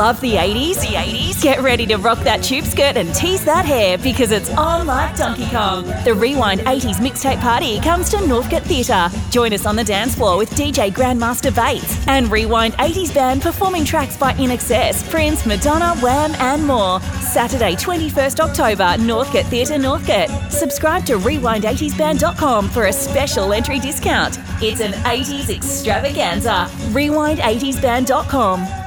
love the 80s? The 80s? Get ready to rock that tube skirt and tease that hair because it's on like Donkey Kong. The Rewind 80s mixtape party comes to Northcote Theatre. Join us on the dance floor with DJ Grandmaster Bates and Rewind 80s band performing tracks by INXS, Prince, Madonna, Wham, and more. Saturday, 21st October, Northcote Theatre, Northcote. Subscribe to rewind80sband.com for a special entry discount. It's an 80s extravaganza. Rewind80sband.com.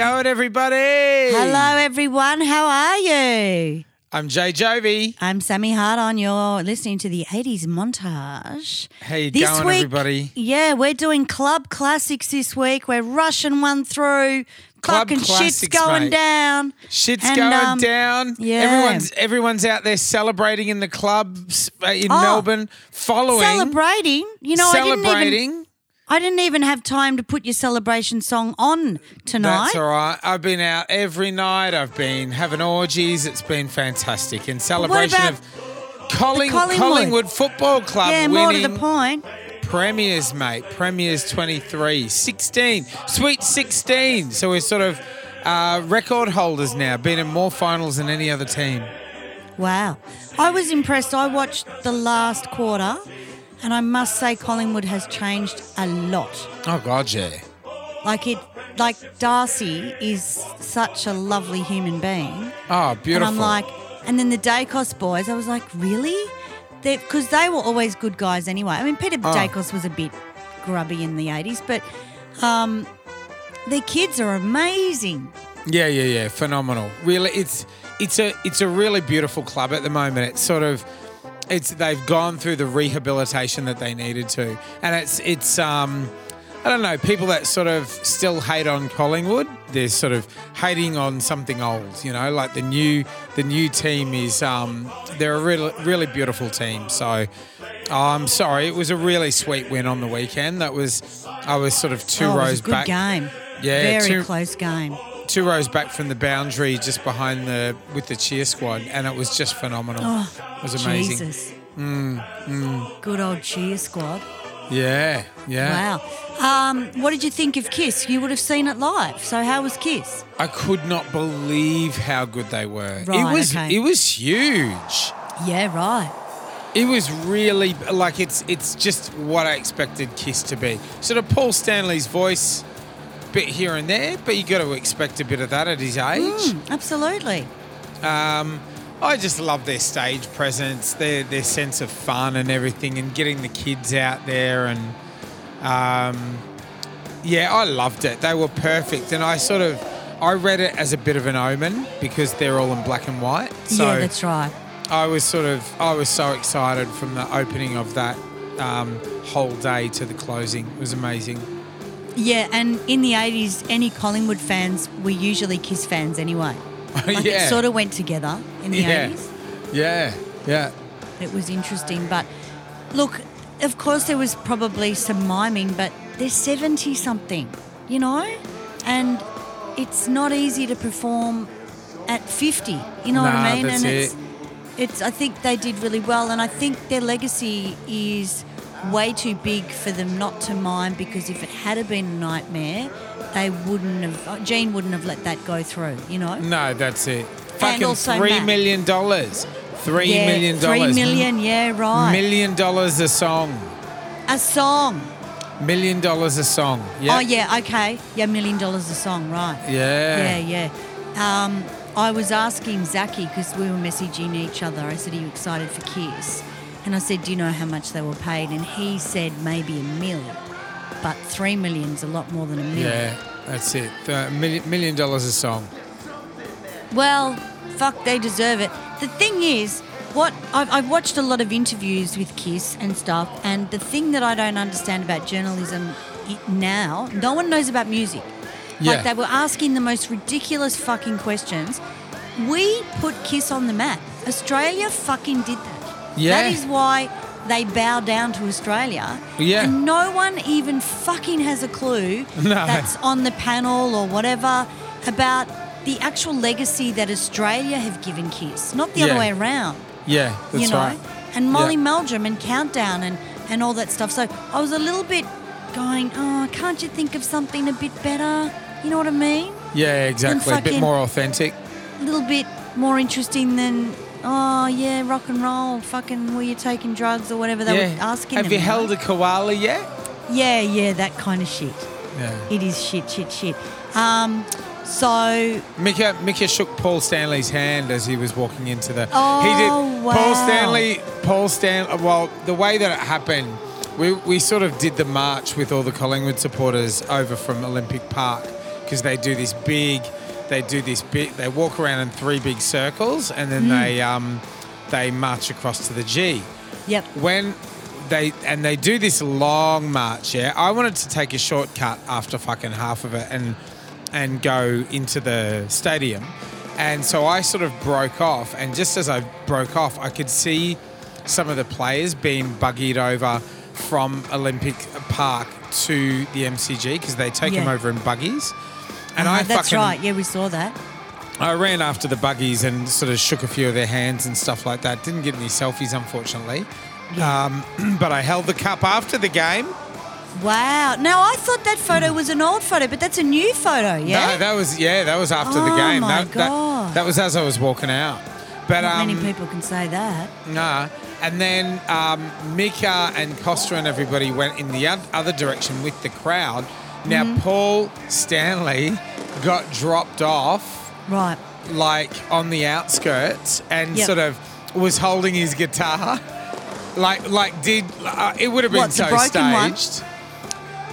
going, everybody? Hello, everyone. How are you? I'm Jay Jovi. I'm Sammy HardOn. You're listening to the 80s montage. How you This going, week, everybody? Yeah, we're doing club classics this week. We're rushing one through. Club Fucking shit's going mate. down. Shit's And, going um, down. yeah. Everyone's everyone's out there celebrating in the clubs uh, in Oh. Melbourne, following, Celebrating. You know, I didn't even celebrating. I didn't even have time to put your celebration song on tonight. That's all right. I've been out every night. I've been having orgies. It's been fantastic in celebration of Colling, Collingwood? Collingwood Football Club Yeah, more to winning the point. Premiers, mate. Premiers 23. 16. Sweet 16. So we're sort of uh, record holders now. Been in more finals than any other team. Wow. I was impressed. I watched the last quarter and I must say Collingwood has changed a lot. Oh, God, yeah. Like it like Darcy is such a lovely human being. Oh, beautiful. And I'm like and then the Daicos boys, I was like, really? Because they, were always good guys anyway. I mean, Peter Oh. Daicos was a bit grubby in the 80s, but um, their kids are amazing. Yeah, yeah, yeah. Phenomenal. Really, it's it's a it's a really beautiful club at the moment. It's sort of it's they've gone through the rehabilitation that they needed to, and it's it's um I don't know people that sort of still hate on Collingwood. They're sort of hating on something old, you know, like the new the new team is um they're a really really beautiful team. So. I'm sorry, it was a really sweet win on the weekend. That was, I was sort of two oh, it rows was a good back. game. Yeah, Very two- close game. Two rows back from the boundary, just behind the with the cheer squad, and it was just phenomenal. Oh, it was amazing. Jesus. Mm, Good old cheer squad. Yeah, yeah. Wow. Um, what did you think of Kiss? You would have seen it live. So how was Kiss? I could not believe how good they were. Right, it was okay. it was huge. Yeah, right. It was really like it's it's just what I expected Kiss to be. Sort of Paul Stanley's voice, bit here and there, but you got to expect a bit of that at his age. Mm, absolutely. Um, I just love their stage presence, their their sense of fun and everything, and getting the kids out there. And um, yeah, I loved it. They were perfect, and I sort of I read it as a bit of an omen because they're all in black and white. So yeah, that's right. I was sort of I was so excited from the opening of that um, whole day to the closing. It was amazing. Yeah, and in the 80s, any Collingwood fans were usually Kiss fans anyway. Like yeah. It sort of went together in the yeah. 80s. Yeah. Yeah. It was interesting. But look, of course, there was probably some miming, but they're 70 something, you know? And it's not easy to perform at 50, you know what I mean? that's and it's, it. it's, I think they did really well, and I think their legacy is way too big for them not to mind because if it had been a nightmare, they wouldn't have, Gene wouldn't have let that go through, you know? No, that's it. Fucking three million dollars. Three yeah, million dollars. Three million, yeah, right. Million dollars a song. a song. Million dollars a song. Yeah. Oh, yeah, okay. Yeah, million dollars a song, right. Yeah. Yeah, yeah. Um, I was asking Zaki because we were messaging each other. I said, Are you excited for Kiss? And I said, Do you know how much they were paid? And he said, Maybe a mil. But three million's a lot more than a mil. Yeah, that's it. The million, million dollars a song. Well, fuck, they deserve it. The thing is, what I've, I've watched a lot of interviews with Kiss and stuff, and the thing that I don't understand about journalism now, no one knows about music. Yeah. Like they were asking the most ridiculous fucking questions. We put Kiss on the map. Australia fucking did that. Yeah. That is why they bow down to Australia. Yeah. And no one even fucking has a clue No. that's on the panel or whatever about the actual legacy that Australia have given Kiss, not the Yeah. other way around. Yeah, that's you know? right. And Molly Yeah. Meldrum and Countdown and, and all that stuff. So I was a little bit going, oh, can't you think of something a bit better? You know what I mean? Yeah, exactly. A bit more authentic. A little bit more interesting than, oh, yeah, rock and roll, fucking, were you taking drugs or whatever they yeah. were asking Have them, you know? held a koala yet? Yeah, yeah, that kind of shit. Yeah. It is shit, shit, shit. Um, so Mika, Mika shook Paul Stanley's hand as he was walking into the. Oh, he did. Paul. Stanley. Paul Stan. Well, the way that it happened, we we sort of did the march with all the Collingwood supporters over from Olympic Park because they do this big. They do this big. They walk around in three big circles and then they um, they march across to the G. Yep. when they and they do this long march yeah? I wanted to take a shortcut after fucking half of it and and go into the stadium. And so i sort of broke off and just as i broke off i could see some of the players being buggied over from olympic park to the mcg because they take them over in buggies and Uh-huh, i that's fucking right. Yeah, we saw that. I ran after the buggies and sort of shook a few of their hands and stuff like that. Didn't get any selfies, unfortunately. Um, but I held the cup after the game. Wow. Now I thought that photo was an old photo, but that's a new photo. Yeah. No, that was yeah, that was after the Oh, game. my that, that- God. That, was as I was walking out. But Not um, many people can say that. Nah. And then um, Mika and Costa and everybody went in the other direction with the crowd. Now Mm-hmm. Paul Stanley got dropped off Right. like on the outskirts and Yep. sort of was holding his guitar. Like, like did uh, it would have been What, so broken one? staged?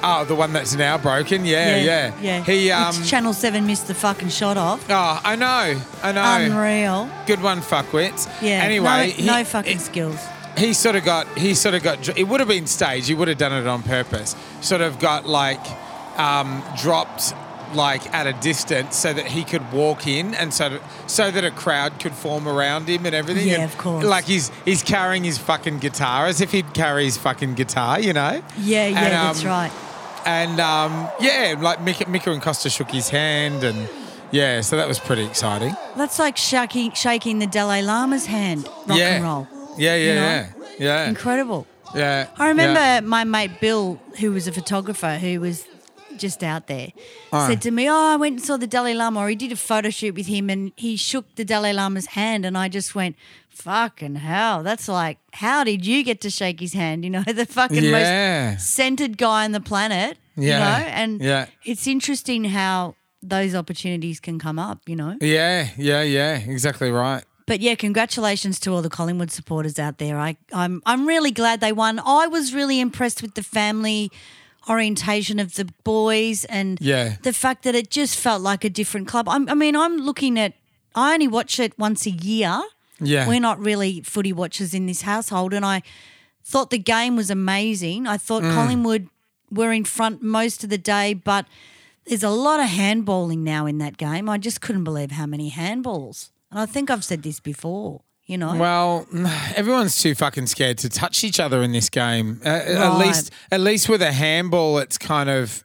Oh, the one that's now broken. Yeah, yeah, Yeah. He um. Which Channel Seven missed the fucking shot off. oh, I know, I know. Unreal. Good one, fuckwits. Yeah. Anyway, no, he, no fucking he- skills. he sort of got he sort of got it would have been staged he would have done it on purpose sort of got like um, dropped like at a distance so that he could walk in and so that, so that a crowd could form around him and everything Yeah, And, of course. like he's he's carrying his fucking guitar as if he'd carry his fucking guitar you know Yeah, yeah, And, that's um, right. and um, yeah like Mika, Mika and Costa shook his hand and yeah so that was pretty exciting That's like shaking, shaking the Dalai Lama's hand. Rock yeah and roll. yeah yeah You know? yeah yeah Incredible. yeah I remember yeah. my mate Bill, who was a photographer, who was just out there, Oh. said to me, "Oh, I went and saw the Dalai Lama, or he did a photo shoot with him, and he shook the Dalai Lama's hand." And I just went, "Fucking hell, that's like, how did you get to shake his hand? You know, the fucking Yeah. most centered guy on the planet. You Yeah. know, and Yeah. it's interesting how those opportunities can come up. You know." Yeah, yeah, yeah, exactly right. But yeah, congratulations to all the Collingwood supporters out there. I, I'm I'm really glad they won. I was really impressed with the family orientation of the boys and Yeah. the fact that it just felt like a different club. I'm, I mean, I'm looking at. I only watch it once a year. Yeah. We're not really footy watchers in this household, and I thought the game was amazing. I Mm. thought Collingwood were in front most of the day, but there's a lot of handballing now in that game. I just couldn't believe how many handballs. And I think I've said this before. You know. Well, everyone's too fucking scared to touch each other in this game. Uh, At least, at least with a handball, it's kind of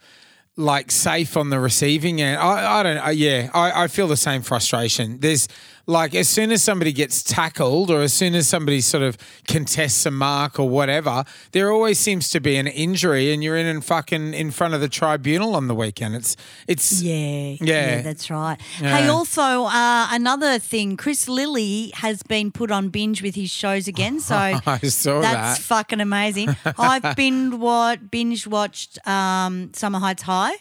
like safe on the receiving end. I, I don't. Uh, yeah, I, I feel the same frustration. There's like as soon as somebody gets tackled, or as soon as somebody sort of contests a mark or whatever, there always seems to be an injury, and you're in and fucking in front of the tribunal on the weekend. It's it's Yeah, Yeah. that's right. Yeah. Hey, also uh, another thing, Chris Lilley has been put on binge with his shows again, so I saw that's that. fucking amazing. I've been what binge watched um, Summer Heights High.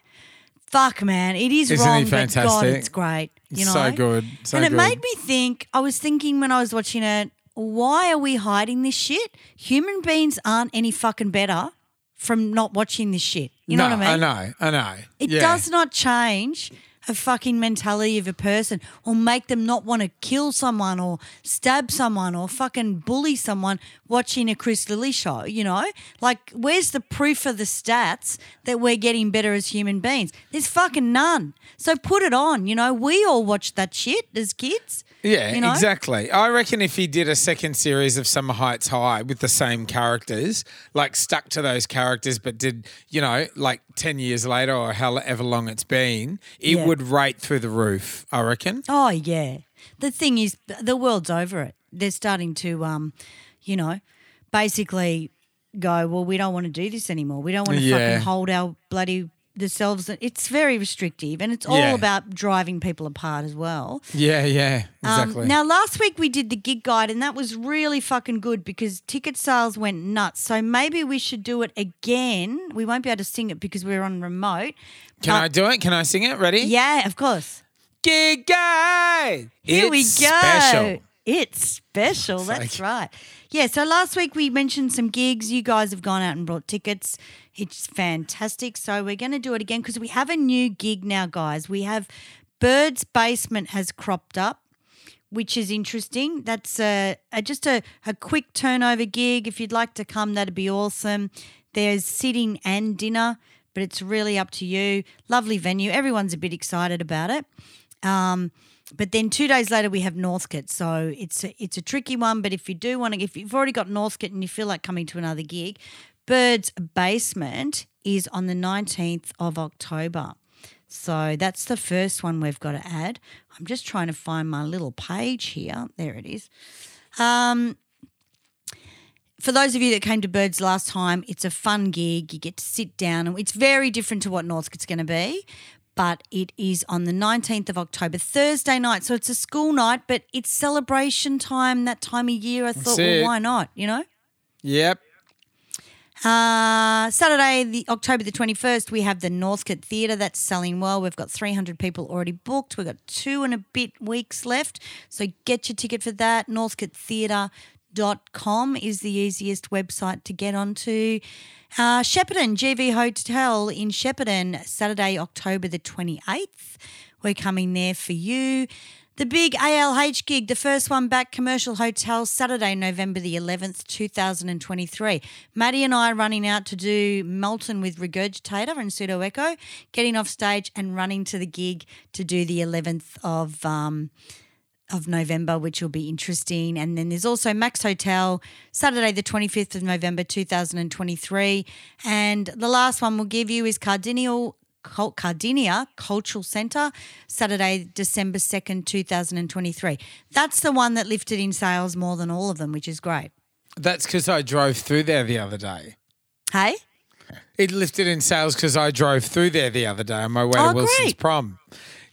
Fuck man, it is Isn't wrong, but God, fantastic? it's great. You know, so good, so and it good. made me think. I was thinking when I was watching it, why are we hiding this shit? Human beings aren't any fucking better from not watching this shit. You know no, what I mean? I know, I know. It Yeah. does not change a fucking mentality of a person or make them not want to kill someone or stab someone or fucking bully someone watching a Chris Lilley show, you know? Like, where's the proof of the stats that we're getting better as human beings? There's fucking none. So put it on, you know? We all watched that shit as kids. Yeah, you know? exactly. I reckon if he did a second series of Summer Heights High with the same characters, like stuck to those characters, but did, you know, like 10 years later or however long it's been, it Yeah. would rate through the roof, I reckon. Oh yeah. The thing is, the world's over it. They're starting to, um, you know, basically go. Well, we don't want to do this anymore. We don't want to Yeah. fucking hold our bloody themselves. It's very restrictive, and it's all Yeah. about driving people apart as well. Yeah, yeah, Um, exactly. now, last week we did the gig guide, and that was really fucking good because ticket sales went nuts. So maybe we should do it again. We won't be able to sing it because we're on remote. Can I do it? Can I sing it? Ready? Yeah, of course. Gig guide. Here we go. It's Special. It's special. That's like- right. Yeah. So last week we mentioned some gigs. You guys have gone out and brought tickets. It's fantastic. So we're going to do it again because we have a new gig now, guys. We have Bird's Basement has cropped up. Which is interesting. That's a, a just a, a quick turnover gig. If you'd like to come, that'd be awesome. There's sitting and dinner, but it's really up to you. Lovely venue. Everyone's a bit excited about it. Um, but then two days later we have Northcote, so it's a, it's a tricky one. But if you do want to, if you've already got Northcote and you feel like coming to another gig, Bird's Basement is on the nineteenth of October. So that's the first one we've got to add. I'm just trying to find my little page here. There it is. Um, for those of you that came to Birds last time, it's a fun gig. You get to sit down, and it's very different to what Northcote's going to be. But it is on the 19th of October, Thursday night. So it's a school night, but it's celebration time that time of year. I thought, well, it. why not? You know? Yep. Uh, Saturday, the October the 21st, we have the Northcote Theatre. That's selling well. We've got 300 people already booked. We've got two and a bit weeks left. So get your ticket for that. NorthcoteTheatre.com is the easiest website to get onto. Uh, Shepparton, GV Hotel in Shepparton, Saturday, October the 28th. We're coming there for you. The big ALH gig, the first one back, Commercial Hotel, Saturday, November the 11th, 2023. Maddie and I running out to do Melton with Regurgitator and Pseudo Echo, getting off stage and running to the gig to do the 11th of. Um, of November, which will be interesting. And then there's also Macs Hotel, Saturday, the 25th of November, 2023. And the last one we'll give you is Cardinal. Cardinia Cultural Centre, Saturday, December 2nd, 2023. That's the one that lifted in sales more than all of them, which is great. That's because I drove through there the other day. Hey? It lifted in sales because I drove through there the other day on my way Oh, to Wilson's great. prom.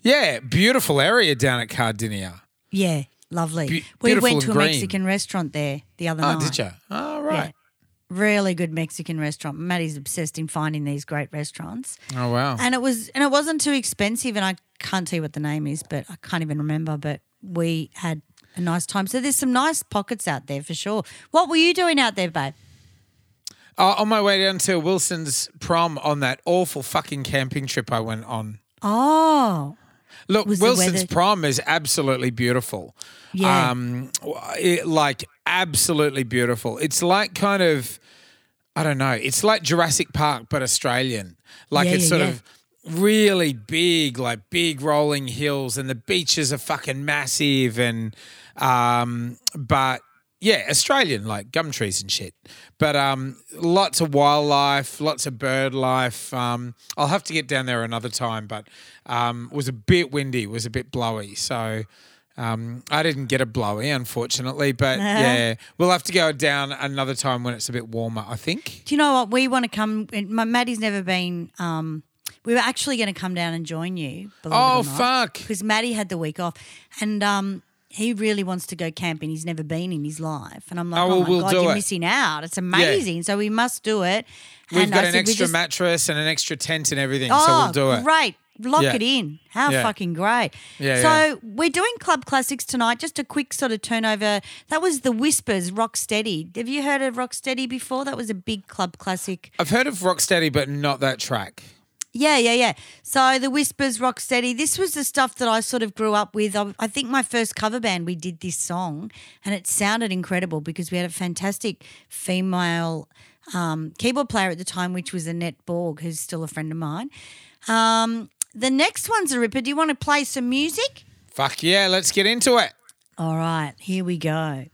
Yeah, beautiful area down at Cardinia. Yeah, lovely. Be- we went to a green. Mexican restaurant there the other Oh, night. did you? Oh, right. Yeah. Really good Mexican restaurant. Maddie's obsessed in finding these great restaurants. Oh, wow. and it was and it wasn't too expensive and i can't tell you what the name is but i can't even remember but we had a nice time so there's some nice pockets out there for sure what were you doing out there babe Uh, on my way down to Wilson's prom on that awful fucking camping trip I went on. oh Look, Wilson's prom is absolutely beautiful. Yeah. Um, it, like absolutely beautiful. It's like kind of, I don't know. It's like Jurassic Park, but Australian. Like Yeah, it's yeah, sort yeah. of really big, like big rolling hills, and the beaches are fucking massive, and Um, but yeah, Australian like gum trees and shit. But um, lots of wildlife, lots of bird life. Um, I'll have to get down there another time, but um, it was a bit windy, it was a bit blowy, so. Um, I didn't get a blowy, unfortunately, but yeah, we'll have to go down another time when it's a bit warmer. I think. Do you know what? We want to come. My, Maddie's never been. Um, we were actually going to come down and join you. Oh, fuck. Because Maddie had the week off, and um, he really wants to go camping. He's never been in his life, and I'm like, Oh, oh, my we'll god, you're it. missing out. It's amazing. So we must do it. We've And got I an extra just- mattress and an extra tent and everything, Oh, so we'll oh, do it. great. Lock Yeah. it in. How Yeah. fucking great. Yeah, so yeah. we're doing club classics tonight. Just a quick sort of turnover. That was the Whispers, Rocksteady. Have you heard of Rocksteady before? That was a big club classic. I've heard of Rocksteady, but not that track. Yeah, yeah, yeah. So the Whispers, Rocksteady. This was the stuff that I sort of grew up with. I, I think my first cover band, we did this song, and it sounded incredible because we had a fantastic female um, keyboard player at the time, which was Annette Borg, who's still a friend of mine. Um, the next one's a ripper. Do you want to play some music? Fuck yeah, let's get into it. All right, here we go.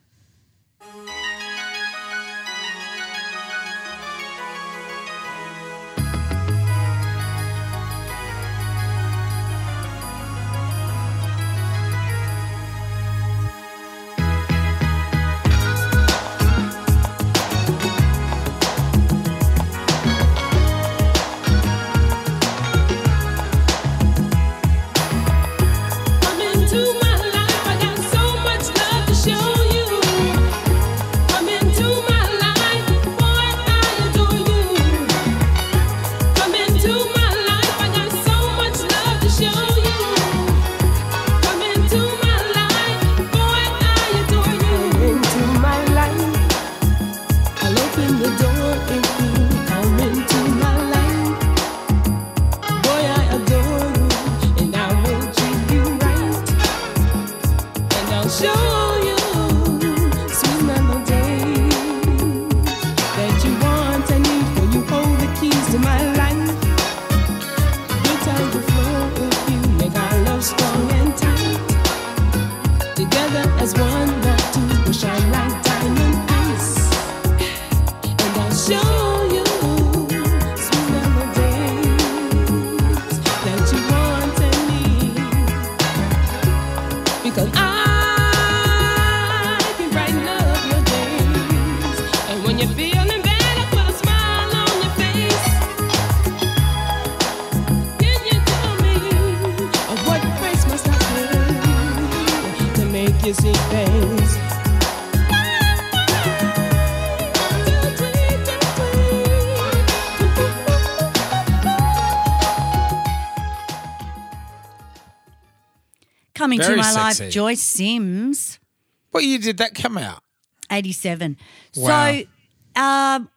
Coming Very to my sexy. life, Joyce Sims. What year did that come out? 87. Wow. So um,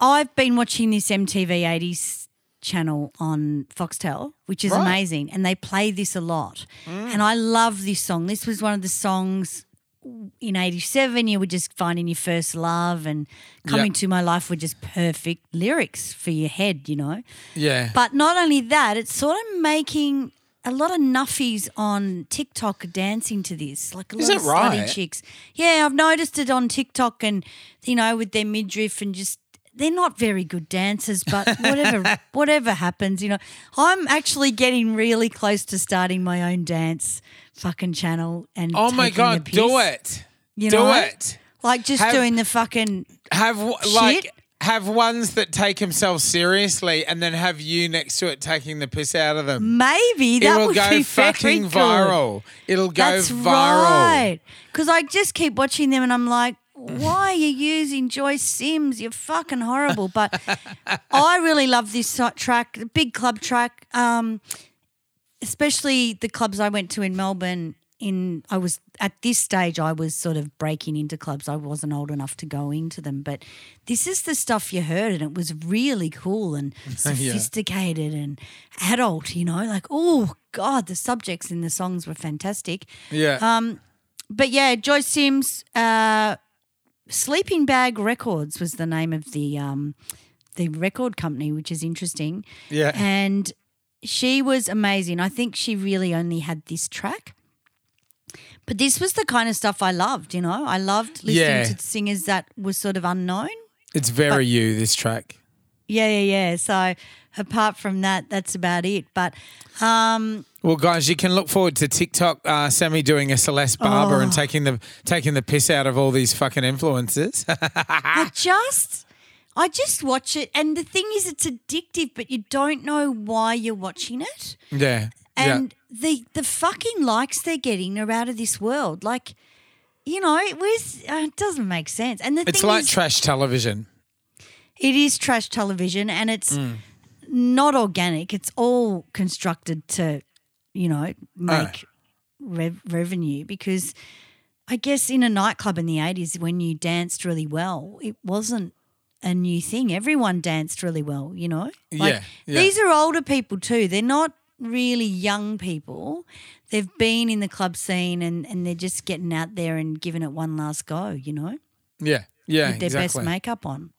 I've been watching this MTV 80s channel on Foxtel, which is Right. amazing. And they play this a lot. And I love this song. This was one of the songs in 87. You were just finding your first love and coming to my life were just perfect lyrics for your head, you know. Yeah. But not only that, it's sort of making a lot of nuffies on TikTok are dancing to this. Like a Is lot of slutty right? chicks. Yeah, I've noticed it on TikTok and you know, with their midriff and just they're not very good dancers, but whatever whatever happens, you know. I'm actually getting really close to starting my own dance fucking channel and oh my god, do it. You do know? it. Like just Have- doing the fucking Have Shit. like have ones that take themselves seriously and then have you next to it taking the piss out of them. maybe that will would go be fucking good. viral. It'll go That's viral. right. Because I just keep watching them and I'm like, why are you using Joyce Sims? You're fucking horrible. But I really love this track, the big club track, um, especially the clubs I went to in Melbourne. In I was at this stage, I was sort of breaking into clubs. I wasn't old enough to go into them, but this is the stuff you heard, and it was really cool and sophisticated and adult. You know, like oh god, the subjects in the songs were fantastic Yeah. Um, but yeah, Joyce Sims, uh, Sleeping Bag Records was the name of the um, the record company, which is interesting. Yeah. and she was amazing. I think she really only had this track, But this was the kind of stuff I loved, you know. I loved listening Yeah. to singers that was sort of unknown. It's very you, this track. Yeah, yeah, yeah. So apart from that, that's about it. But um, Well, guys, you can look forward to TikTok. Uh, Sammy doing a Celeste Barber Oh. and taking the taking the piss out of all these fucking influences. I just, I just watch it, and the thing is, it's addictive, but you don't know why you're watching it, yeah, and the the fucking likes they're getting are out of this world. Like, you know, it was uh, it doesn't make sense. And the it's like is, trash television. it is trash television, and it's Mm. not organic. It's all constructed to, you know, make rev- revenue because. I guess in a nightclub in the 80s, when you danced really well, it wasn't a new thing. Everyone danced really well, you know? Like, Yeah, yeah. These are older people too. They're not really young people. They've been in the club scene and, and they're just getting out there and giving it one last go, you know? Yeah, yeah, with their exactly. Mm. best makeup on.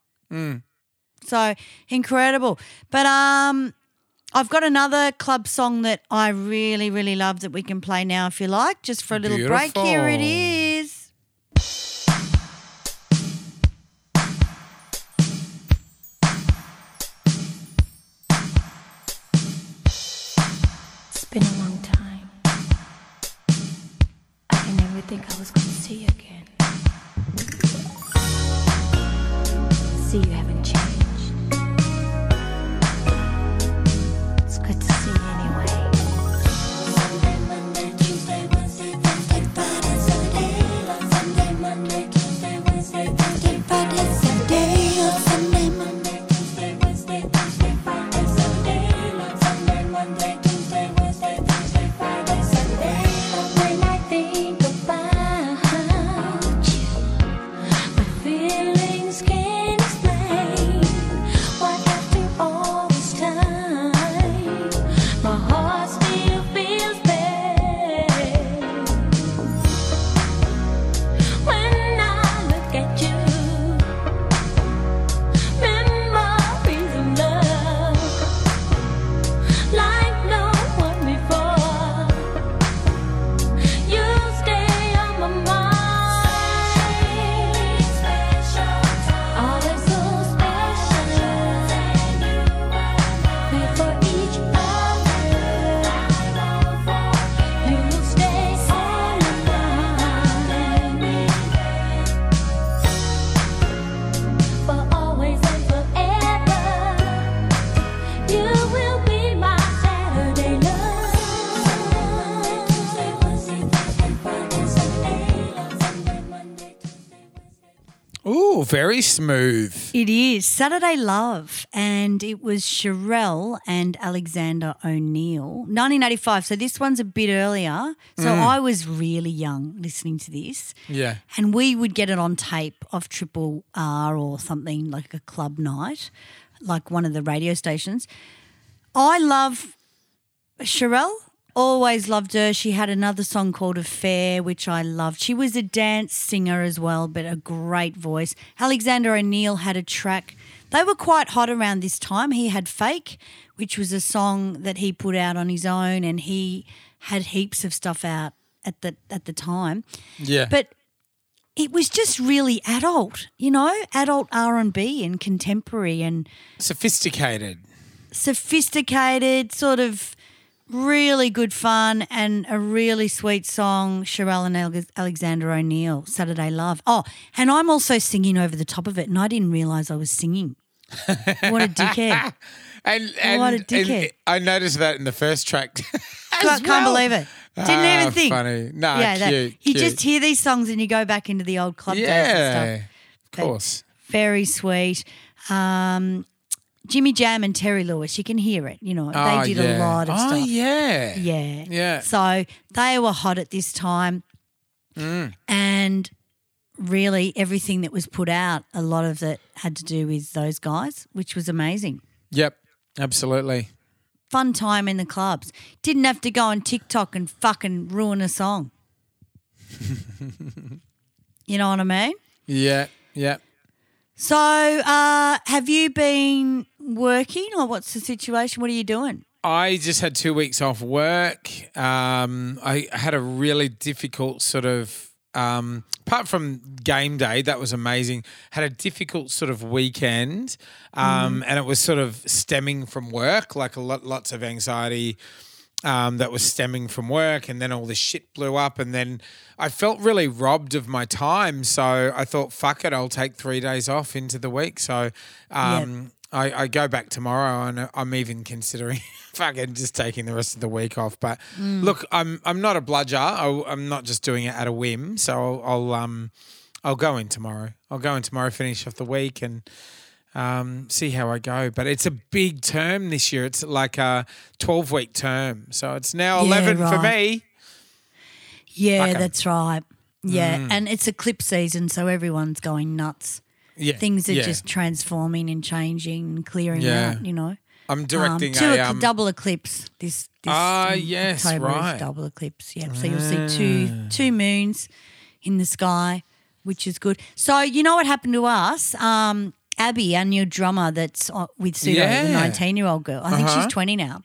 So incredible. But um I've got another club song that I really, really love that we can play now if you like, just for a little break. Here it Beautiful. is. Very smooth. It is Saturday Love, and it was Cherrelle and Alexander O'Neal, 1985. So this one's a bit earlier. So Mm. I was really young listening to this. Yeah. And we would get it on tape off Triple R or something like a club night, like one of the radio stations. I love Cherrelle. Always loved her. She had another song called Affair, which I loved. She was a dance singer as well, but a great voice. Alexander O'Neal had a track. They were quite hot around this time. He had Fake, which was a song that he put out on his own, and he had heaps of stuff out at the at the time. Yeah. But it was just really adult, you know, adult R and B and contemporary and sophisticated. sophisticated, sort of really good fun and a really sweet song. Cherrelle and Ale- Alexander O'Neal, Saturday Love. Oh, and I'm also singing over the top of it, and I didn't realize I was singing. What a dickhead! And, and, What a dickhead. I noticed that in the first track. Can't, can't believe it. Didn't Ah, even think. funny. No, yeah, that- cute, you cute. just hear these songs and you go back into the old club days and Yeah, stuff. of course. very sweet. Um, Jimmy Jam and Terry Lewis, you can hear it. You know, Oh, they did yeah. a lot of stuff. oh, stuff. yeah. Yeah. Yeah. So they were hot at this time. Mm. And really, everything that was put out, a lot of it had to do with those guys, which was amazing. Yep. Absolutely. Fun time in the clubs. Didn't have to go on TikTok and fucking ruin a song. you know what I mean? Yeah. Yeah. So, uh, have you been working or what's the situation? What are you doing? I just had two weeks off work. Um, I had a really difficult sort of, um, apart from game day, that was amazing. Had a difficult sort of weekend, um, and it was sort of stemming from work, like a lot, lots of anxiety. Um, that was stemming from work, and then all this shit blew up, and then I felt really robbed of my time. So I thought, fuck it, I'll take three days off into the week. So um, I, I go back tomorrow, and I'm even considering fucking just taking the rest of the week off. But look, I'm I'm not a bludger. I, I'm not just doing it at a whim. So I'll, I'll um I'll go in tomorrow. I'll go in tomorrow, finish off the week, and um, see how I go. But it's a big term this year. It's like a 12 week term. So it's now Yeah, 11 for me. Yeah, 'em. that's right. Yeah, Mm. and it's eclipse season, so everyone's going nuts. Yeah. Things are yeah. just transforming and changing and clearing Yeah. out. You know, I'm directing um, two a. Um, double eclipse this. this Ah, um, yes, October right. Ah. double eclipse. Yeah, so you'll see two two moons in the sky, which is good. So you know what happened to us? Um, Abby, our new drummer, that's uh, with Pseudo, the nineteen-year-old girl. I think Uh-huh. she's twenty now.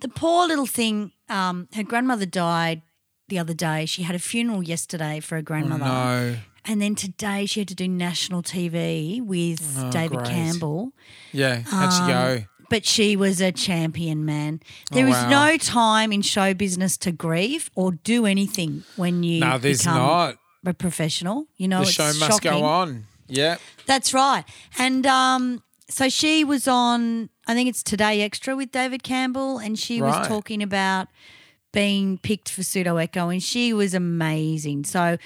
The poor little thing. Um, her grandmother died the other day. She had a funeral yesterday for her grandmother. Oh, no. And then today she had to do national TV with David Oh, great. Campbell. Yeah. How'd she go? But she was a champion, man. There Oh, is no time in show business to grieve or do anything when you No, there's become not. a professional. You know, The it's show must shocking. go on. Yeah. That's right. And um, so she was on, I think it's Today Extra with David Campbell, and she Right. was talking about being picked for Pseudo Echo, and she was amazing. So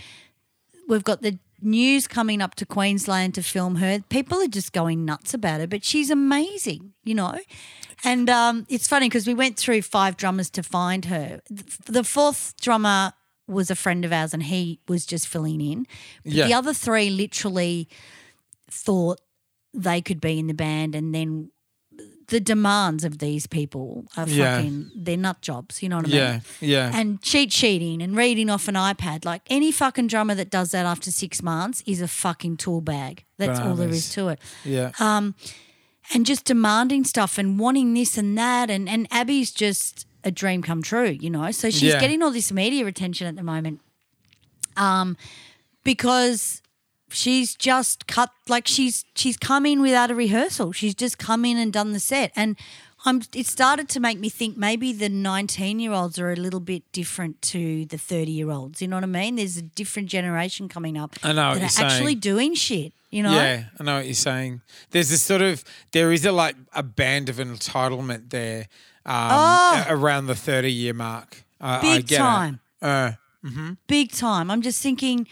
we've got the news coming up to Queensland to film her. People are just going nuts about her, but she's amazing, you know. And um, it's funny because we went through five drummers to find her. The fourth drummer was a friend of ours, and he was just filling in. But Yeah. The other three literally thought they could be in the band, and then the demands of these people are Yeah. fucking they're nut jobs. You know what I mean? Yeah. Yeah. and cheat sheeting and reading off an iPad. Like any fucking drummer that does that after six months is a fucking tool bag. That's all there is to it. yeah. Um, and just demanding stuff and wanting this and that. And, and Abby's just a dream come true, you know? So she's Yeah. getting all this media attention at the moment um, because she's just cut like she's she's come in without a rehearsal. She's just come in and done the set, and I'm. It started to make me think maybe the 19 year olds are a little bit different to the 30 year olds. You know what I mean? There's a different generation coming up. I know what that are actually doing shit. You know? Yeah, I know what you're saying. There's this sort of there is a like a band of entitlement there um, Oh. around the 30 year mark. I I Big get time. Uh, big time. I'm just thinking,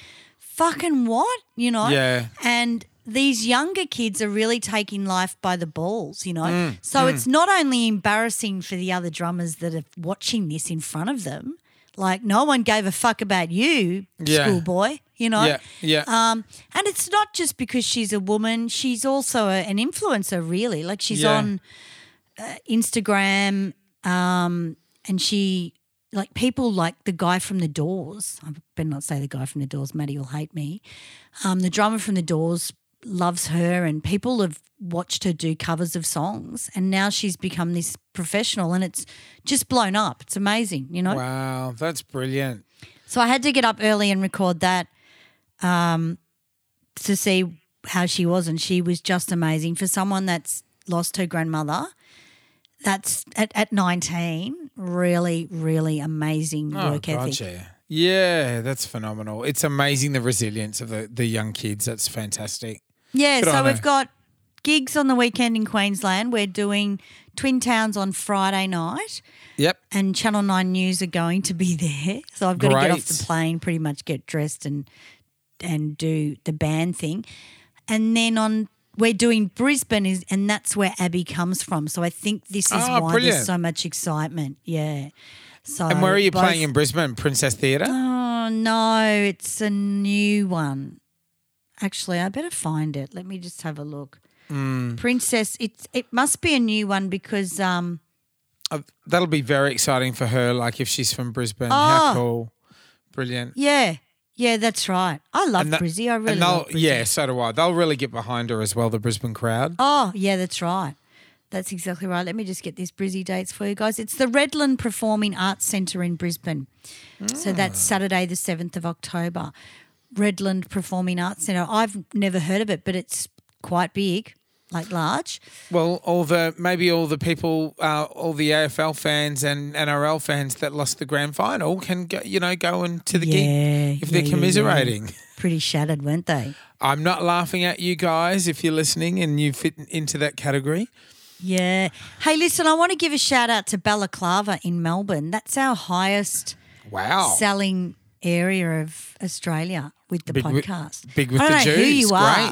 fucking what? You know? Yeah. And these younger kids are really taking life by the balls, you know? Mm, so it's not only embarrassing for the other drummers that are watching this in front of them, like no one gave a fuck about you, Yeah. schoolboy, you know? yeah, yeah, Um, and it's not just because she's a woman; she's also a, an influencer. Really, like she's Yeah. on uh, Instagram, um, and she like people like the guy from the Doors. I better not say the guy from the Doors. Maddie will hate me. Um, the drummer from the Doors loves her, and people have watched her do covers of songs, and now she's become this professional, and it's just blown up. It's amazing, you know. wow, that's brilliant. So I had to get up early and record that um, to see how she was, and she was just amazing for someone that's lost her grandmother. That's at, at 19, really, really amazing Oh, work ethic. gotcha. Yeah, that's phenomenal. It's amazing the resilience of the, the young kids. That's fantastic. Yeah, Good so we've her. got gigs on the weekend in Queensland. We're doing Twin Towns on Friday night, Yep. and Channel 9 News are going to be there. So I've got to get off the plane, pretty much get dressed and and do the band thing. And then on we're doing Brisbane is and that's where Abby comes from. So I think this is Oh, why brilliant. there's so much excitement. Yeah. So And where are you both- playing in Brisbane? Princess Theatre? Oh no, it's a new one. Actually, I better find it. Let me just have a look. Hmm. Princess, it's it must be a new one because um Uh, that'll be very exciting for her. Like if she's from Brisbane, Oh. how cool! Brilliant. yeah, yeah, that's right. I love that- Brizzy. I really love Brizzy. yeah, so do I. They'll really get behind her as well. The Brisbane crowd. Oh, yeah, that's right. That's exactly right. Let me just get these Brizzy dates for you guys. It's the Redland Performing Arts Centre in Brisbane. So that's ah. Saturday, the 7th of October. Redland Performing Arts Centre. I've never heard of it, but it's quite big, like large. Well, all the maybe all the people, uh, all the AFL fans and NRL fans that lost the grand final can go, you know go into the Yeah, gig if yeah, they're yeah, commiserating. Pretty shattered, weren't they? I'm not laughing at you guys if you're listening and you fit into that category. Yeah. Hey, listen, I want to give a shout out to Balaclava in Melbourne. That's our highest Wow. selling area of Australia with the Big with- podcast. big with I don't the know who Jews. you are.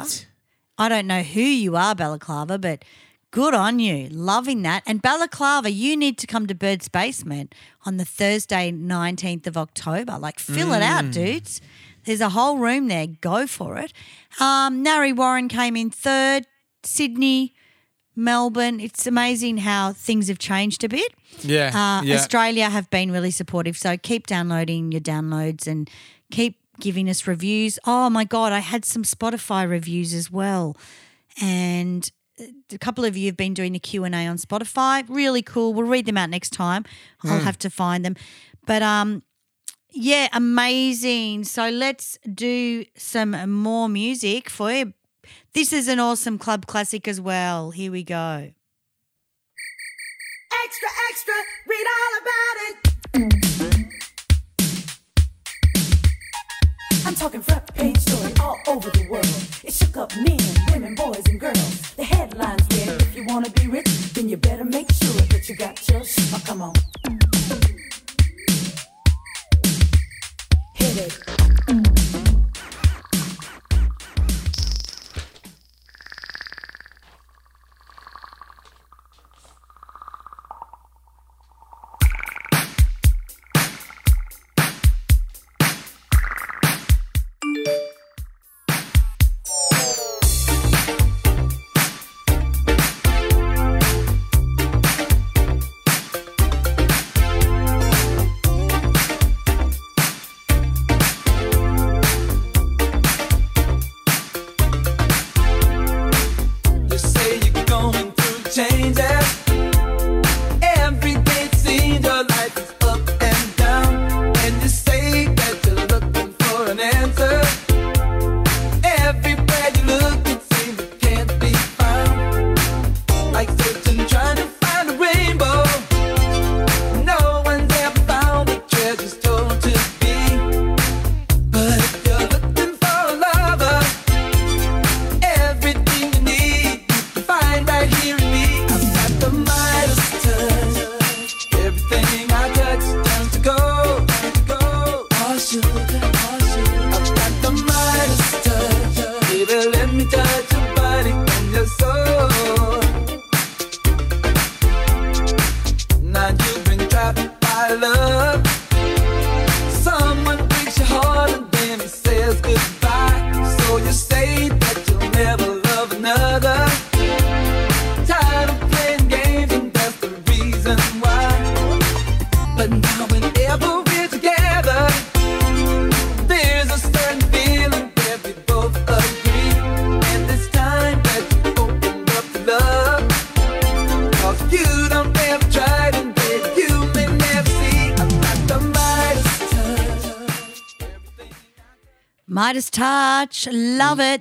I don't know who you are, Balaclava, but good on you. Loving that. And Balaclava, you need to come to Bird's Basement on the Thursday, 19th of October. Like, fill it Mm. out, dudes. There's a whole room there. Go for it. Um, Narre Warren came in third. Sydney, Melbourne. It's amazing how things have changed a bit. Yeah. Uh, yeah. Australia have been really supportive. So keep downloading your downloads and keep giving us reviews. Oh my God, I had some Spotify reviews as well. And a couple of you have been doing the Q&A on Spotify. Really cool. We'll read them out next time. I'll have to find them. But um yeah, amazing. So let's do some more music for you. This is an awesome club classic as well. Here we go. Extra, extra, read all about it. I'm talking front page story all over the world. It shook up men, women, boys, and girls. The headlines read, if you wanna be rich, then you better make sure that you got your sh- oh, come on. Hit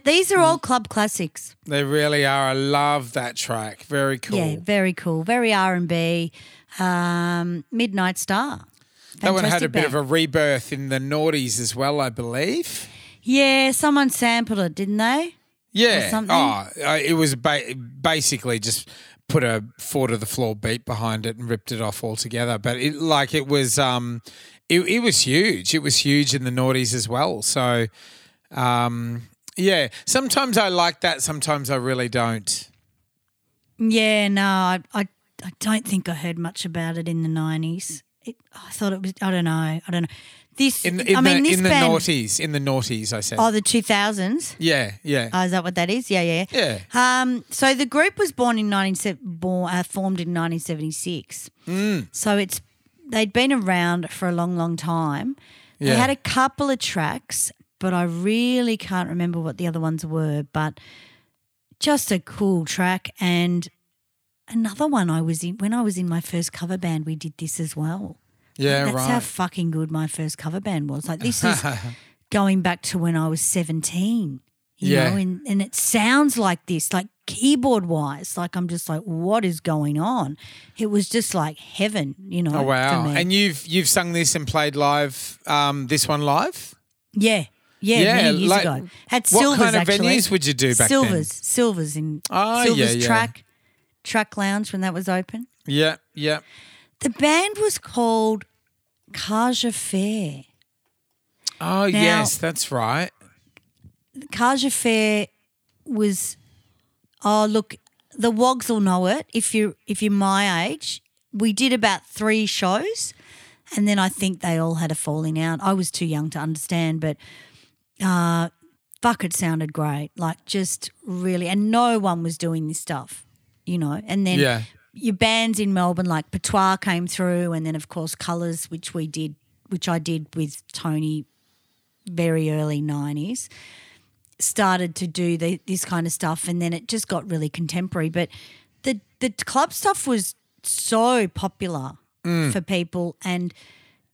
These are all club classics. They really are. I love that track. Very cool. Yeah, very cool. Very R and B. Um, Midnight Star. that one had a Fantastic bit of a rebirth in the noughties as well, I believe. yeah. Someone sampled it, didn't they? Yeah. Or something? Oh, it was ba- basically just put a four to the floor beat behind it and ripped it off altogether. But it like it was um it, it was huge. It was huge in the noughties as well. So um yeah, sometimes I like that, sometimes I really don't. Yeah. No, I, I, I don't think I heard much about it in the nineties. It, I thought it was. I don't know. I don't know. This. In, in I mean, the this in the noughties, in the noughties, I said. Oh, the two thousands. yeah, yeah. Oh, is that what that is? Yeah, yeah. Yeah. Um, so the group was born in 19, born, uh, formed in 1976. Mm. So it's they'd been around for a long, long time. They had a couple of tracks, but I really can't remember what the other ones were. But just a cool track, and another one I was in when I was in my first cover band. We did this as well. Yeah, That's right. how fucking good my first cover band was. Like this is going back to when I was seventeen. You Yeah. know, and, and it sounds like this, like keyboard wise. Like I'm just like, what is going on? It was just like heaven, you know. oh wow! And you've you've sung this and played live. Um, this one live. yeah, yeah, Yeah, many years like, ago. Had Silvers. what kind of actually. venues would you do back then? Silvers, Silvers in Oh, yeah, Silvers yeah. Track, Track Lounge when that was open. Yeah, yeah. The band was called Kaja Fair. Oh Now- yes, that's right. Kaja Fair was oh look, the wogs will know it. If you if you're my age, we did about three shows and then I think they all had a falling out. I was too young to understand, but uh fuck it sounded great. Like just really and no one was doing this stuff, you know. And then Yeah. your bands in Melbourne like Patois came through and then of course Colours, which we did which I did with Tony very early nineties started to do the, this kind of stuff, and then it just got really contemporary. But the the club stuff was so popular Mm. for people, and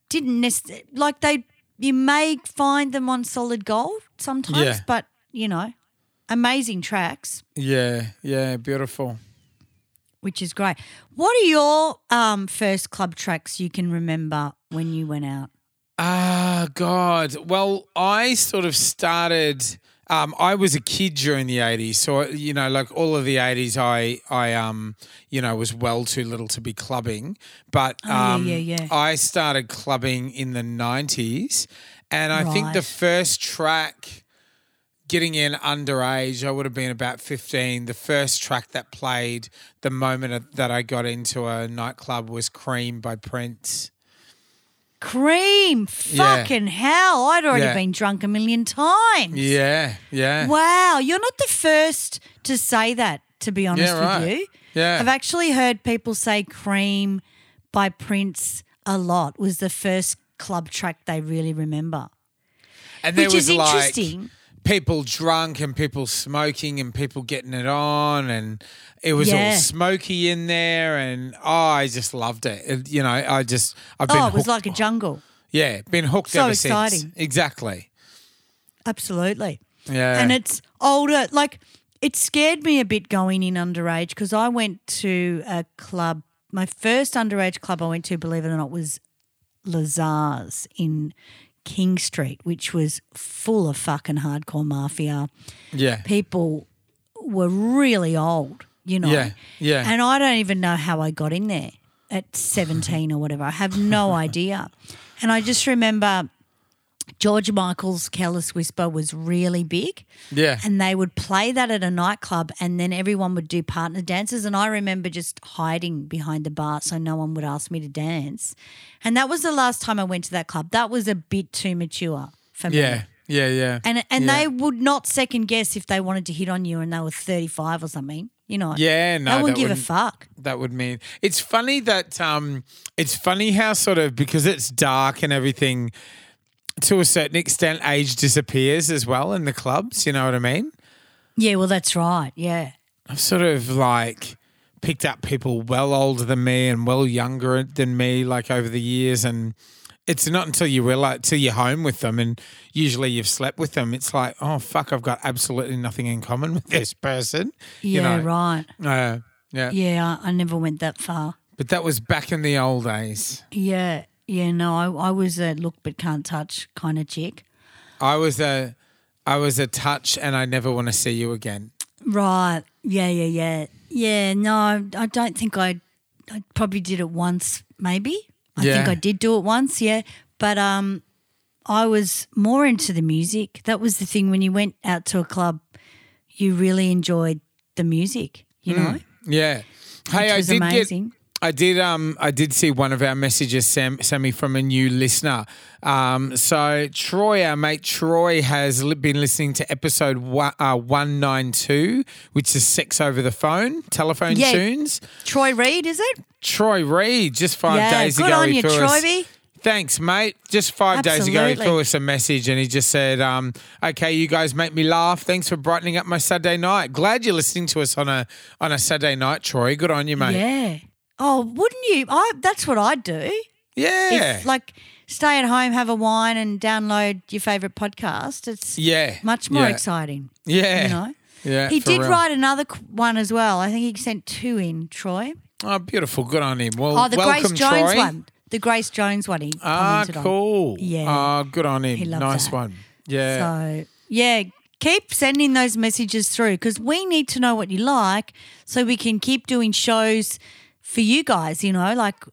didn't necessarily like they. You may find them on Solid Gold sometimes, Yeah. but you know, amazing tracks, Yeah, yeah. Beautiful. which is great. What are your um, first club tracks you can remember when you went out? Ah, God. Well, I sort of started. Um, I was a kid during the '80s, so you know, like all of the '80s, I, I, um, you know, was well too little to be clubbing. But Oh, yeah, um, yeah, yeah. I started clubbing in the '90s, and I think the first track, getting in underage, I would have been about 15. The first track that played the moment that I got into a nightclub was "Cream" by Prince. Cream, Yeah. fucking hell! I'd already Yeah. been drunk a million times. Yeah, yeah. Wow, you're not the first to say that, to be honest Yeah, right. with you. Yeah. I've actually heard people say Cream by Prince a lot was the first club track they really remember. And there Which was is like interesting. People drunk and people smoking and people getting it on and it was all smoky in there and oh I just loved it. It- you know, I just I've been Oh, it was hooked- like a jungle. yeah, been hooked So ever exciting. since. Exactly. Absolutely. Yeah. And it's older. Like, it scared me a bit going in underage because I went to a club. My first underage club I went to, believe it or not, was Lazar's in King Street, which was full of fucking hardcore mafia. yeah. People were really old, you know. Yeah, yeah. And I don't even know how I got in there at 17 or whatever. I have no idea. And I just remember George Michael's Careless Whisper was really big. Yeah. And they would play that at a nightclub and then everyone would do partner dances. And I remember just hiding behind the bar so no one would ask me to dance. And that was the last time I went to that club. That was a bit too mature for me. Yeah. Yeah, yeah. And and Yeah. they would not second guess if they wanted to hit on you and they were 35 or something. You know, Yeah, no, they wouldn't give a fuck. that would mean it's funny that um it's funny how sort of because it's dark and everything to a certain extent age disappears as well in the clubs you know what i mean Yeah, well, that's right. Yeah. i've sort of like picked up people well older than me and well younger than me like over the years and it's not until you realize till you're home with them and usually you've slept with them it's like oh fuck i've got absolutely nothing in common with this person you Yeah, know right. uh, yeah Yeah, I, I never went that far. but that was back in the old days Yeah. Yeah, no, I, I was a look but can't touch kind of chick. I was a, I was a touch, and I never want to see you again. Right. Yeah, yeah, yeah. Yeah, no, I don't think I I probably did it once, maybe. I think I did do it once, yeah. But um I was more into the music. That was the thing when you went out to a club, you really enjoyed the music, you know? Yeah. Hey, I was did amazing. get. I did. Um, I did see one of our messages, Sam, Sammy, from a new listener. Um, so Troy, our mate Troy, has li- been listening to episode one, uh, one nine two, which is sex over the phone, telephone Yeah. tunes. Troy Reed, is it? Troy Reed, just five Yeah, days good ago, on he you, Troy. Thanks, mate. Just five days ago, he Absolutely. threw us a message and he just said, um, "Okay, you guys make me laugh. Thanks for brightening up my Saturday night. Glad you're listening to us on a on a Saturday night, Troy. Good on you, mate. Yeah. Oh, wouldn't you? I that's what I'd do. Yeah, If like stay at home, have a wine, and download your favorite podcast. It's yeah, much more yeah. exciting. Yeah, You know. yeah. He did real. write another one as well. I think he sent two in, Troy. Oh, beautiful. Good on him. Well, Oh, the welcome, Grace Jones Troy. one. The Grace Jones one. He Ah, commented on. cool. Yeah. Oh, good on him. He loved nice that. one. Yeah. So yeah, keep sending those messages through because we need to know what you like so we can keep doing shows for you guys. You know, like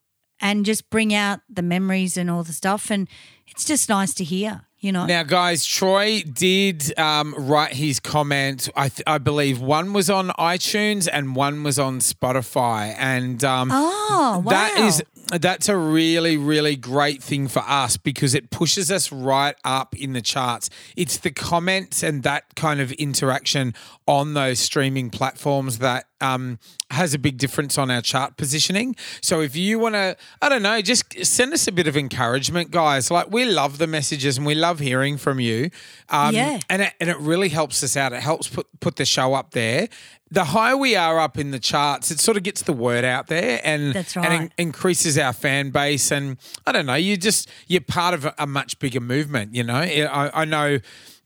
and just bring out the memories and all the stuff. And it's just nice to hear. You know. Now, guys, Troy did um, write his comment. I, th- I believe one was on iTunes and one was on Spotify, and um, Oh, wow. that is that's a really really great thing for us because it pushes us right up in the charts. It's the comments and that kind of interaction on those streaming platforms that um, has a big difference on our chart positioning. So if you want to, I don't know, just send us a bit of encouragement, guys. Like we love the messages and we love hearing from you. Um, Yeah. and it, and it really helps us out. It helps put put the show up there. The higher we are up in the charts, it sort of gets the word out there, and That's and right. in- increases our fan base. And I don't know, you just you're part of a, a much bigger movement. You know, I, I know,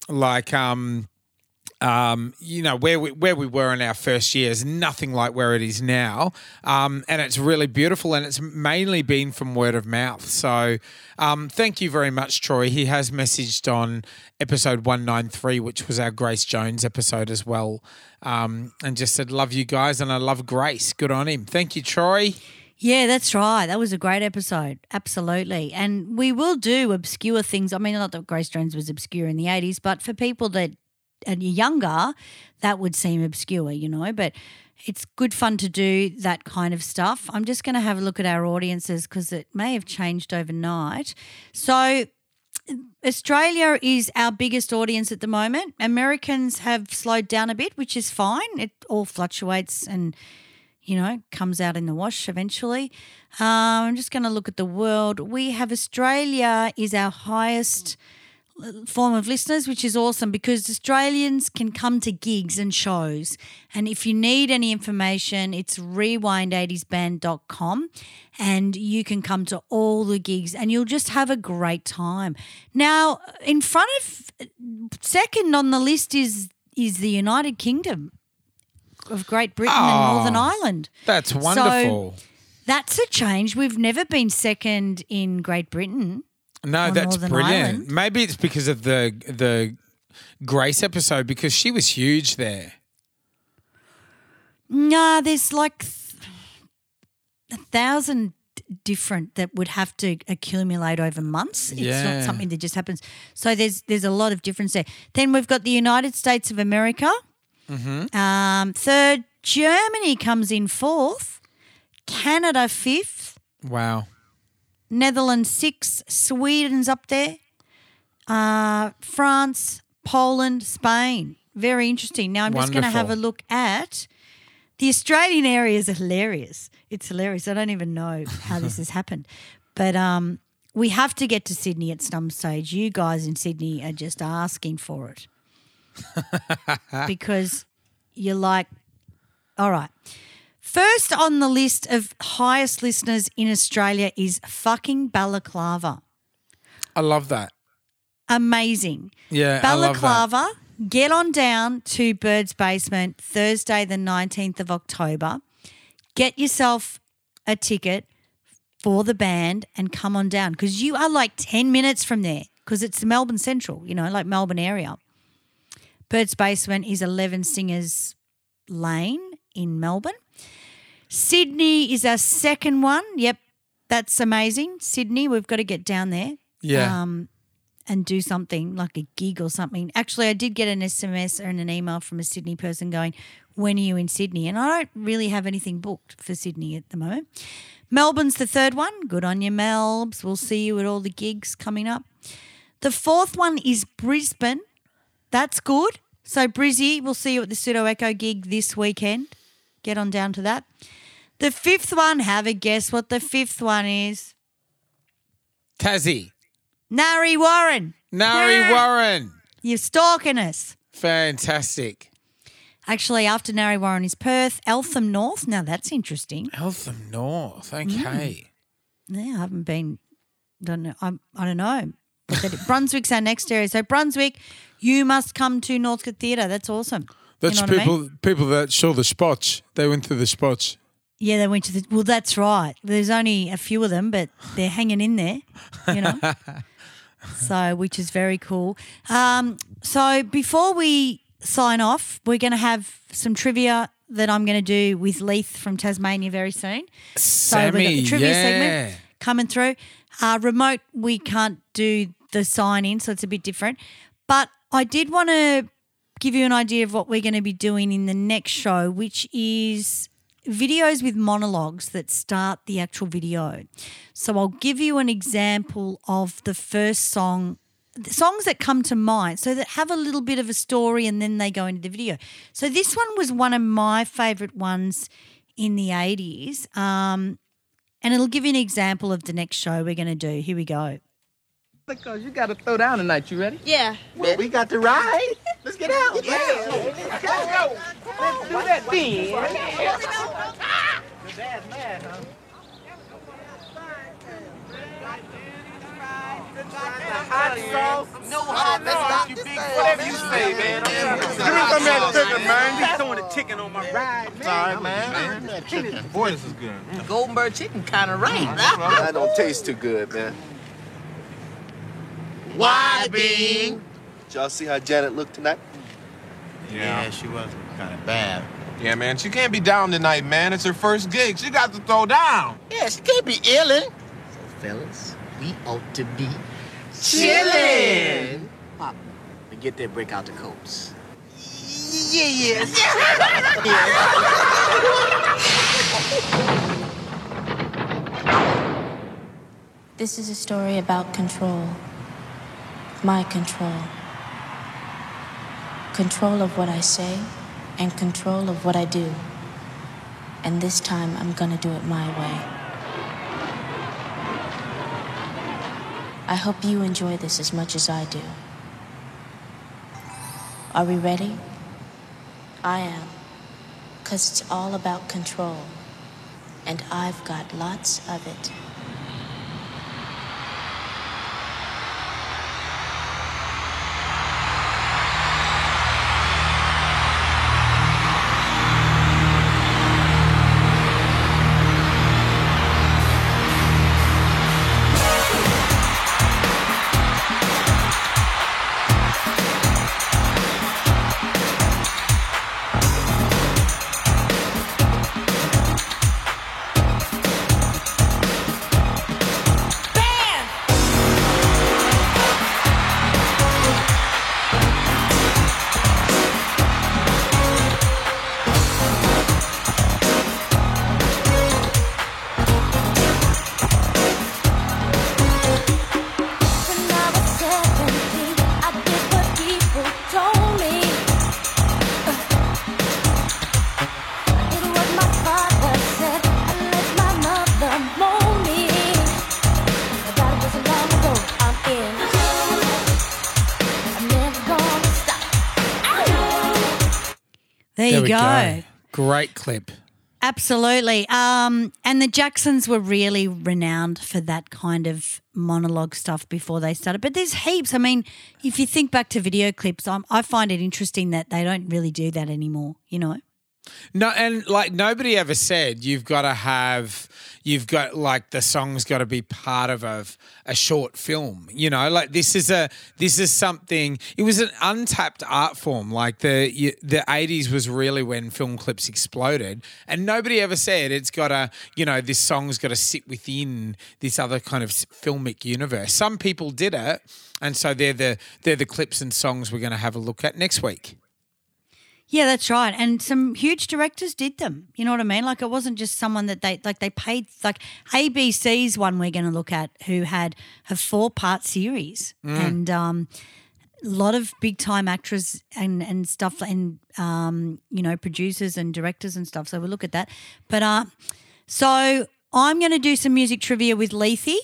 like um, um, you know where we where we were in our first year is nothing like where it is now, um, and it's really beautiful, and it's mainly been from word of mouth. So, um, thank you very much, Troy. He has messaged on episode one nine three, which was our Grace Jones episode as well, um, and just said, "Love you guys, and I love Grace." Good on him. Thank you, Troy. Yeah, that's right. That was a great episode. Absolutely. And we will do obscure things. I mean, not that Grace Jones was obscure in the 80s, but for people that are younger, that would seem obscure, you know. But it's good fun to do that kind of stuff. I'm just going to have a look at our audiences because it may have changed overnight. So, Australia is our biggest audience at the moment. Americans have slowed down a bit, which is fine. It all fluctuates and you know, comes out in the wash eventually. Um, I'm just going to look at the world. We have Australia is our highest uh, form of listeners, which is awesome because Australians can come to gigs and shows. And if you need any information, it's rewind80sband.com and you can come to all the gigs and you'll just have a great time. Now, in front of second on the list is is the United Kingdom of Great Britain and ah, Northern Ireland. That's wonderful. That's a change. We've never been second in Great Britain. No, that's Northern brilliant. Ireland. Maybe it's because of the the Grace episode because she was huge there. Nah, there's like th- a thousand different that would have to accumulate over months. It's Yeah. not something that just happens. So there's there's a lot of difference there. Then we've got the United States of America. Mm-hmm. Um, third, Germany comes in fourth. Canada fifth. Wow. Netherlands six, Sweden's up there, uh, France, Poland, Spain. Very interesting. Now I'm just going to have a look at the Australian area. Is hilarious. It's hilarious. I don't even know how this has happened, but um, we have to get to Sydney at some stage. You guys in Sydney are just asking for it because you're like, all right. First on the list of highest listeners in Australia is fucking Balaclava. I love that. Amazing. Yeah, I love that. Balaclava, get on down to Bird's Basement Thursday, the 19th of October. Get yourself a ticket for the band and come on down because you are like 10 minutes from there because it's Melbourne Central, you know, like Melbourne area. Bird's Basement is 11 Singers Lane in Melbourne. Sydney is our second one. Yep, that's amazing. Sydney, we've got to get down there Yeah. um, and do something like a gig or something. Actually, I did get an SMS and an email from a Sydney person going, When are you in Sydney? And I don't really have anything booked for Sydney at the moment. Melbourne's the third one. Good on you, Melbs. We'll see you at all the gigs coming up. The fourth one is Brisbane. That's good. So, Brizzy, we'll see you at the Pseudo Echo gig this weekend. Get on down to that. The fifth one, have a guess what the fifth one is. Tassie. Narre Warren. Narre Yeah. Warren. You're stalking us. Fantastic. Actually, after Narre Warren is Perth, Eltham North. Now that's interesting. Eltham North. Mm. Okay. Yeah, I haven't been. Don't know. I'm, I don't know. But Brunswick's our next area. So Brunswick, you must come to Northcote Theatre. That's awesome. That's you know what I people mean? people that saw the spots. They went to the spots. Yeah, they went to the. Well, that's right. There's only a few of them, but they're hanging in there. You know. so, which is very cool. Um, so before we sign off, we're going to have some trivia that I'm going to do with Leith from Tasmania very soon. So we've got the trivia yeah. segment coming through. Uh, remote, we can't do the sign in, so it's a bit different. But I did want to give you an idea of what we're going to be doing in the next show, which is videos with monologues that start the actual video. So I'll give you an example of the first song. the Songs that come to mind, so that have a little bit of a story and then they go into the video. So, this one was one of my favorite ones in the 80s. Um, and it'll give you an example of the next show we're going to do. Here we go. Because you got to throw down tonight. You ready? Yeah. Well, we got to ride. Let's get out. Yeah. Let's go. Let's do that then. Hot sauce. No hot sauce. You big whatever you say, man. Give me some of that chicken, man. You throwing the chicken on my ride, man. Sorry, man. That chicken. Boy, this is good. Goldenberg chicken kind of right. That don't taste too good, man. Why, Bing? Did y'all see how Janet looked tonight? Yeah, she was kind of bad. Yeah, man, she can't be down tonight, man. It's her first gig. She got to throw down. Yeah, she can't be illin'. So, fellas, we ought to be Chillin'. Pop, to get that break out the coats. Yeah, yeah. This is a story about control. My control. Control of what I say and control of what I do. And this time I'm gonna do it my way. I hope you enjoy this as much as I do. Are we ready? I am. Because it's all about control. And I've got lots of it. Go. go. Great clip. Absolutely. Um, and the Jacksons were really renowned for that kind of monologue stuff before they started. But there's heaps. I mean, if you think back to video clips, i I find it interesting that they don't really do that anymore, you know? No, and like nobody ever said you've got to have, you've got like the song's got to be part of a, a short film. You know, like this is a this is something. It was an untapped art form. Like the the eighties was really when film clips exploded, and nobody ever said it's got to, you know, this song's got to sit within this other kind of filmic universe. Some people did it, and so they're the they're the clips and songs we're going to have a look at next week. Yeah, that's right. And some huge directors did them. You know what I mean? Like it wasn't just someone that they like they paid like ABC's one we're going to look at who had a four part series Mm. and um a lot of big time actors and and stuff and um you know producers and directors and stuff. So we'll look at that. But uh so I'm going to do some music trivia with Leithy.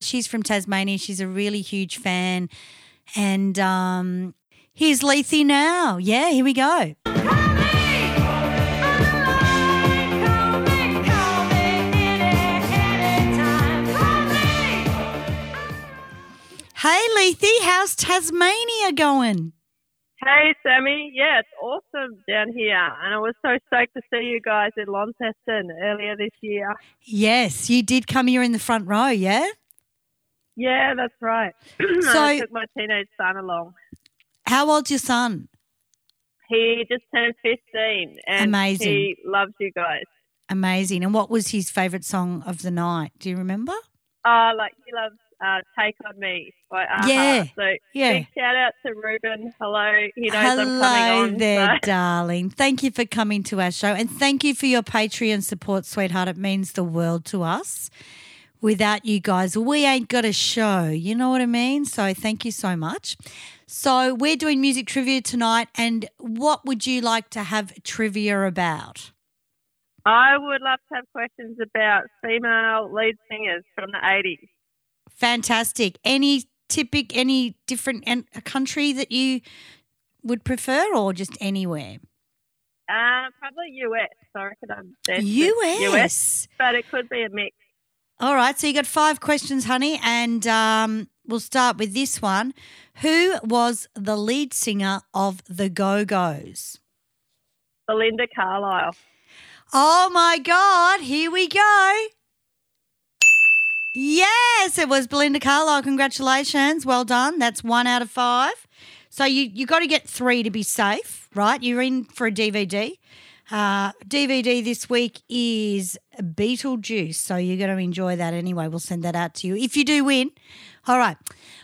She's from Tasmania. She's a really huge fan. And um, here's Leithy now. Yeah, here we go. Hey, Leithy, how's Tasmania going? Hey, Sammy. Yeah, it's awesome down here. And I was so stoked to see you guys in Launceston earlier this year. Yes, you did come here in the front row, yeah? Yeah, that's right. So- I took my teenage son along. How old's your son? He just turned 15 and Amazing. he loves you guys. Amazing. And what was his favourite song of the night? Do you remember? Uh, like, he loves uh, Take On Me by Aha. Yeah, So, yeah. big shout out to Ruben. Hello. He knows I'm Hello coming on. there, so- darling. Thank you for coming to our show. And thank you for your Patreon support, sweetheart. It means the world to us. Without you guys, we ain't got a show. You know what I mean? So thank you so much. So we're doing music trivia tonight. And what would you like to have trivia about? I would love to have questions about female lead singers from the 80s. Fantastic. Any typic, any different en- country that you would prefer or just anywhere? Uh, probably US. I reckon I'm US? US, but it could be a mix. All right, so you got five questions, honey, and um, we'll start with this one. Who was the lead singer of the Go Go's? Belinda Carlisle. Oh my God, here we go. Yes, it was Belinda Carlisle. Congratulations. Well done. That's one out of five. So you you got to get three to be safe, right? You're in for a DVD. Uh, DVD this week is Beetlejuice, so you're going to enjoy that anyway. We'll send that out to you if you do win. All right,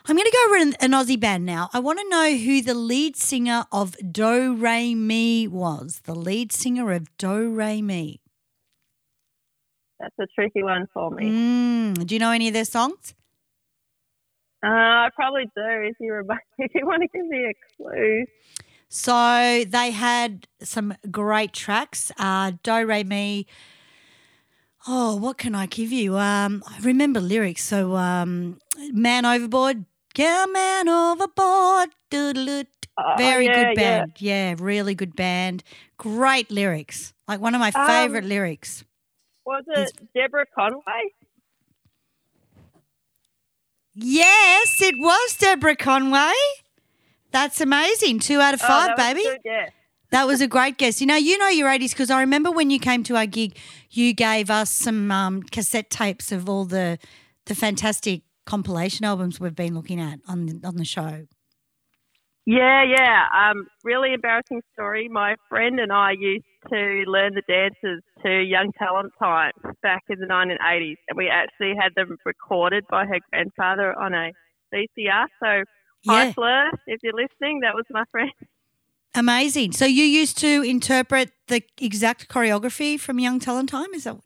I'm going to go over an, an Aussie band now. I want to know who the lead singer of Do Re Mi was. The lead singer of Do Re Mi. That's a tricky one for me. Mm, do you know any of their songs? Uh, I probably do. If you if you want to give me a clue. So they had some great tracks. Uh, Do Re Mi. Oh, what can I give you? Um, I remember lyrics. So, um, Man Overboard, yeah, Man Overboard. Doodle-oo. Oh, Very yeah, good band. Yeah. really good band. Great lyrics. Like one of my Um, favorite lyrics. Was it Deborah Conway? Yes, it was Deborah Conway. That's amazing. Two out of Oh, five, was baby. good, yeah. That was a great guess. You know, you know your 80s because I remember when you came to our gig, you gave us some um, cassette tapes of all the the fantastic compilation albums we've been looking at on the, on the show. Yeah, yeah. Um, really embarrassing story. My friend and I used to learn the dances to Young Talent Time back in the 1980s, and we actually had them recorded by her grandfather on a VCR. So, hi, Yeah. Fleur, if you're listening, that was my friend. Amazing. So you used to interpret the exact choreography from Young Talent Time? Is that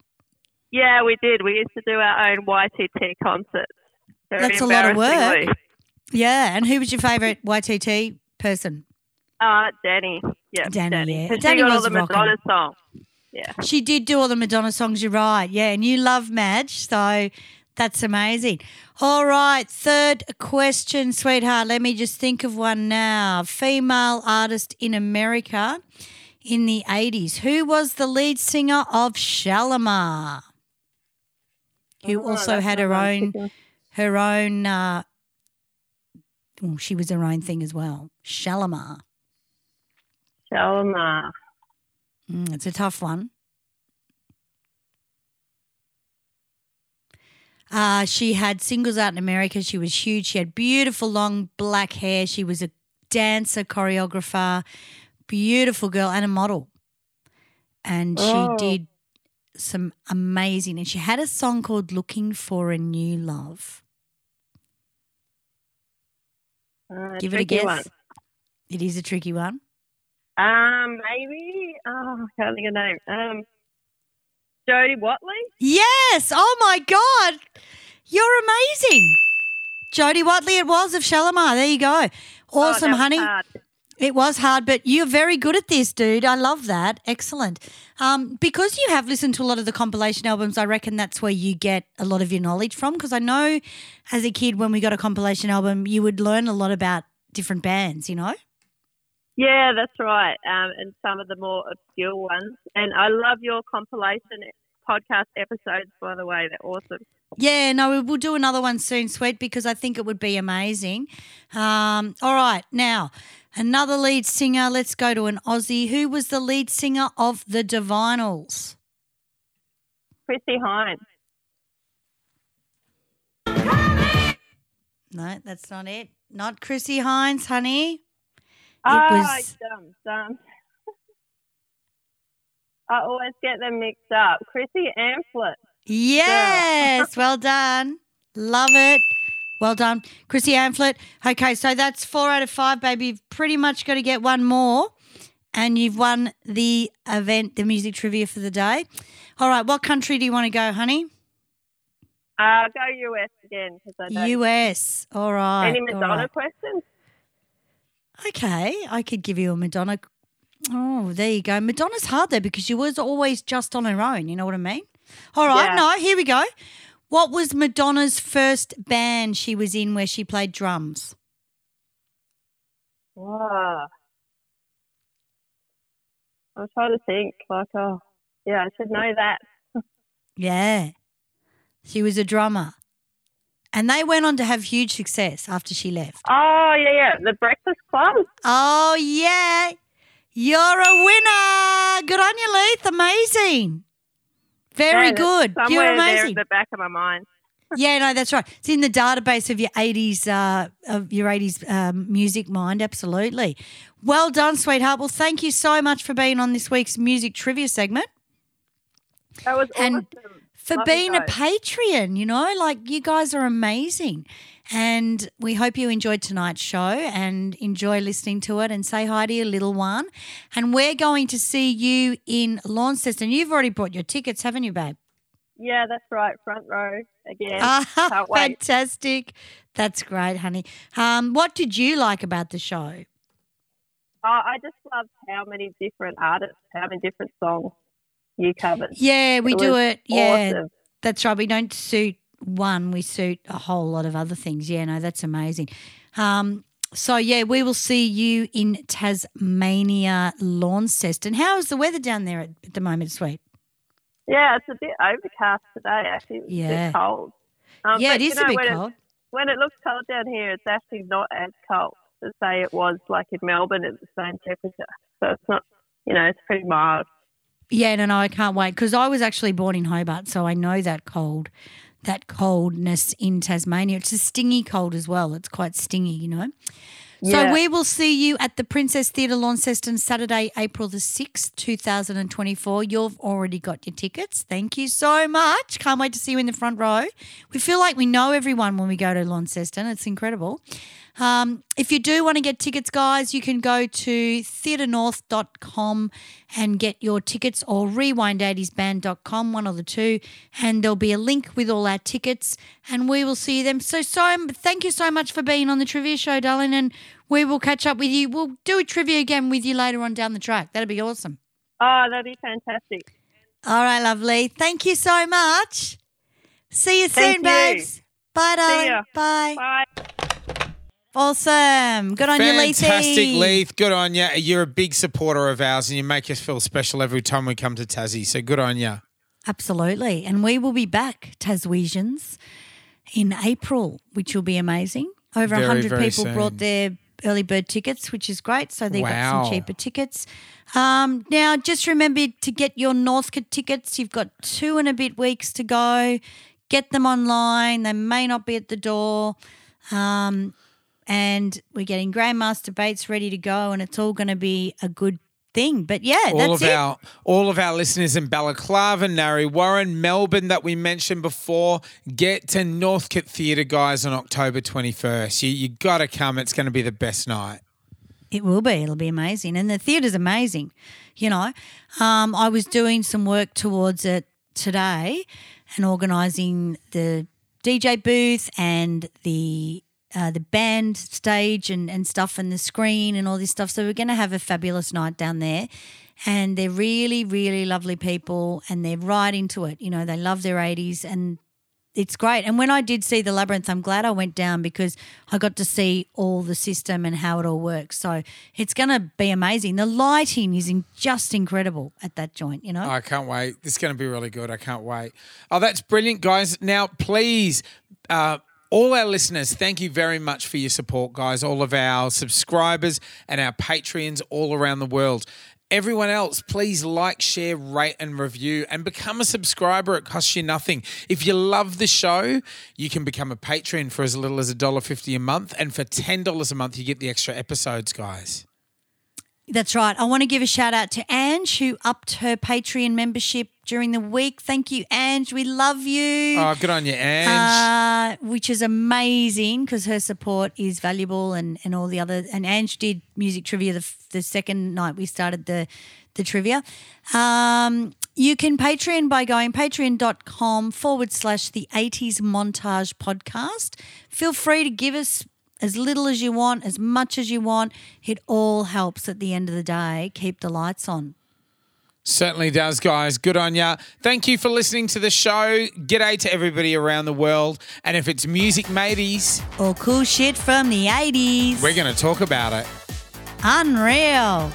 Yeah, we did. We used to do our own YTT concerts. That's a lot of work. Yeah. And who was your favourite YTT person? Uh, Danny. Yeah, Danny, yeah. 'Cause Danny got all was the. Madonna songs. Yeah. She did do all the Madonna songs, you're right. Yeah, and you love Madge, so that's amazing. All right, third question, sweetheart. Let me just think of one now. Female artist in America in the 80s. Who was the lead singer of Shalimar? Who Oh, also had her own her own uh well, she was her own thing as well. Shalimar. Shalimar. Mm, it's a tough one. Uh, she had singles out in America. She was huge. She had beautiful long black hair. She was a dancer, choreographer, beautiful girl, and a model. And Oh. she did some amazing. And she had a song called "Looking for a New Love." Uh, Give it a guess. one. It is a tricky one. Um, maybe. Oh, I can't think of the name. Um, Jody Watley. Yes. Oh my God. You're amazing. Jody Watley, it was of Shalimar. There you go. Oh, Awesome, was honey. hard. It was hard, but you're very good at this, dude. I love that. Excellent. Um, because you have listened to a lot of the compilation albums, I reckon that's where you get a lot of your knowledge from. Because I know as a kid, when we got a compilation album, you would learn a lot about different bands, you know? Yeah, that's right. Um, and some of the more obscure ones. And I love your compilation podcast episodes, by the way. They're awesome. Yeah, no, we- we'll do another one soon, sweet, because I think it would be amazing. Um, all right, now another lead singer. Let's go to an Aussie. Who was the lead singer of the Divinyls? Chrissie Hynde. No, that's not it. Not Chrissie Hynde, honey. It Oh, was dumb, dumb. I always get them mixed up. Chrissy Amphlett. yes, well done. Love it. Well done, Chrissy Amphlett. Okay, so that's four out of five, baby. You've pretty much got to get one more, and you've won the event, the music trivia for the day. All right, what country do you want to go, honey? Uh, go US again because I don't. US. All right. Any Madonna right. questions? Okay, I could give you a Madonna. Oh, there you go. Madonna's hard there because she was always just on her own. You know what I mean? All right, Yeah. no, here we go. What was Madonna's first band she was in where she played drums? Wow. I'm trying to think. Like, oh, yeah, I should know that. Yeah, she was a drummer, and they went on to have huge success after she left. Oh, yeah, yeah. The Breakfast Club. Oh yeah, you're a winner. Good on you, Leith. Amazing. Very Yeah, good. You're Somewhere there amazing. at the back of my mind. yeah, no, that's right. It's in the database of your eighties, uh, of your eighties um, music mind. Absolutely. Well done, sweetheart. Well, thank you so much for being on this week's music trivia segment That was and awesome. For Love being a. Patreon. You know, like you guys are amazing, and we hope you enjoyed tonight's show and enjoy listening to it. And say hi to your little one. And we're going to see you in Launceston. You've already bought your tickets, haven't you, babe? Yeah, that's right. Front row again. Ah, fantastic. That's great, honey. Um, what did you like about the show? Oh, I just love how many different artists, how many different songs you covered. Yeah, we It do it. Yeah, awesome. that's right. We don't suit one, we suit a whole lot of other things. Yeah, no, that's amazing. Um, so, yeah, we will see you in Tasmania, Launceston. How is the weather down there at, at the moment, sweet? Yeah, it's a bit overcast today. Actually, it's Yeah. bit cold. Um, Yeah, it is you is a bit when cold. It, when it looks cold down here, it's actually not as cold as say it was like in Melbourne at the same temperature. So it's not, you know, it's pretty mild. Yeah, no, no, I can't wait because I was actually born in Hobart, so I know that cold, that coldness in Tasmania. It's a stingy cold as well. It's quite stingy, you know. So Yeah. we will see you at the Princess Theatre Launceston Saturday, April the 6th, 2024. You've already got your tickets. Thank you so much. Can't wait to see you in the front row. We feel like we know everyone when we go to Launceston. It's incredible. Um, if you do want to get tickets, guys, you can go to theatrenorth.com and get your tickets or rewind80sband.com, one of the two. And there'll be a link with all our tickets and we will see you then. So, so thank you so much for being on the trivia show, darling. And we will catch up with you. We'll do a trivia again with you later on down the track. That'd be awesome. Oh, that'd be fantastic. All right, lovely. Thank you so much. See you Thank soon, you. babes. Bye, darling. ya. Bye. Bye. Awesome. Good on you, Leithy. Fantastic, Leith. Good on you. You're a big supporter of ours and you make us feel special every time we come to Tassie. So good on you. Absolutely. And we will be back, Taswegians, in April, which will be amazing. Over Very, 100 very people soon. brought their early bird tickets, which is great. So they got Wow. some cheaper tickets. Um, now, just remember to get your Northcote tickets. You've got two and a bit weeks to go. Get them online. They may not be at the door. Um, and we're getting Grandmaster Bates ready to go, and it's all going to be a good thing. But yeah, all that's of it. our all of our listeners in Balaclava, Narre, Warren, Melbourne that we mentioned before, get to Northcote Theatre, guys, on October 21st. You you got to come. It's going to be the best night. It will be. It'll be amazing. And the theatre's amazing. You know, um, I was doing some work towards it today and organising the DJ booth and the uh, the band stage and, and stuff and the screen and all this stuff. So we're going to have a fabulous night down there. And they're really, really lovely people and they're right into it. You know, they love their 80s and it's great. And when I did see the labyrinth, I'm glad I went down because I got to see all the system and how it all works. So it's going to be amazing. The lighting is in, just incredible at that joint, you know? I can't wait. Is going to be really good. I can't wait. Oh, that's brilliant, guys. Now, please, uh, all our listeners, thank you very much for your support, guys. All of our subscribers and our Patreons all around the world. Everyone else, please like, share, rate, and review and become a subscriber. It costs you nothing. If you love the show, you can become a patron for as little as $1.50 a month. And for $10 a month, you get the extra episodes, guys. That's right. I want to give a shout out to Ange who upped her Patreon membership during the week. Thank you, Ange. We love you. Oh, good on you, Ange. Uh, which is amazing because her support is valuable and, and all the other. And Ange did music trivia the, the second night we started the the trivia. Um, you can Patreon by going patreon.com forward slash the 80s montage podcast. Feel free to give us as little as you want, as much as you want. It all helps at the end of the day keep the lights on. Certainly does, guys. Good on ya. Thank you for listening to the show. G'day to everybody around the world. And if it's music mateys, Or cool shit from the 80s. we're going to talk about it. Unreal.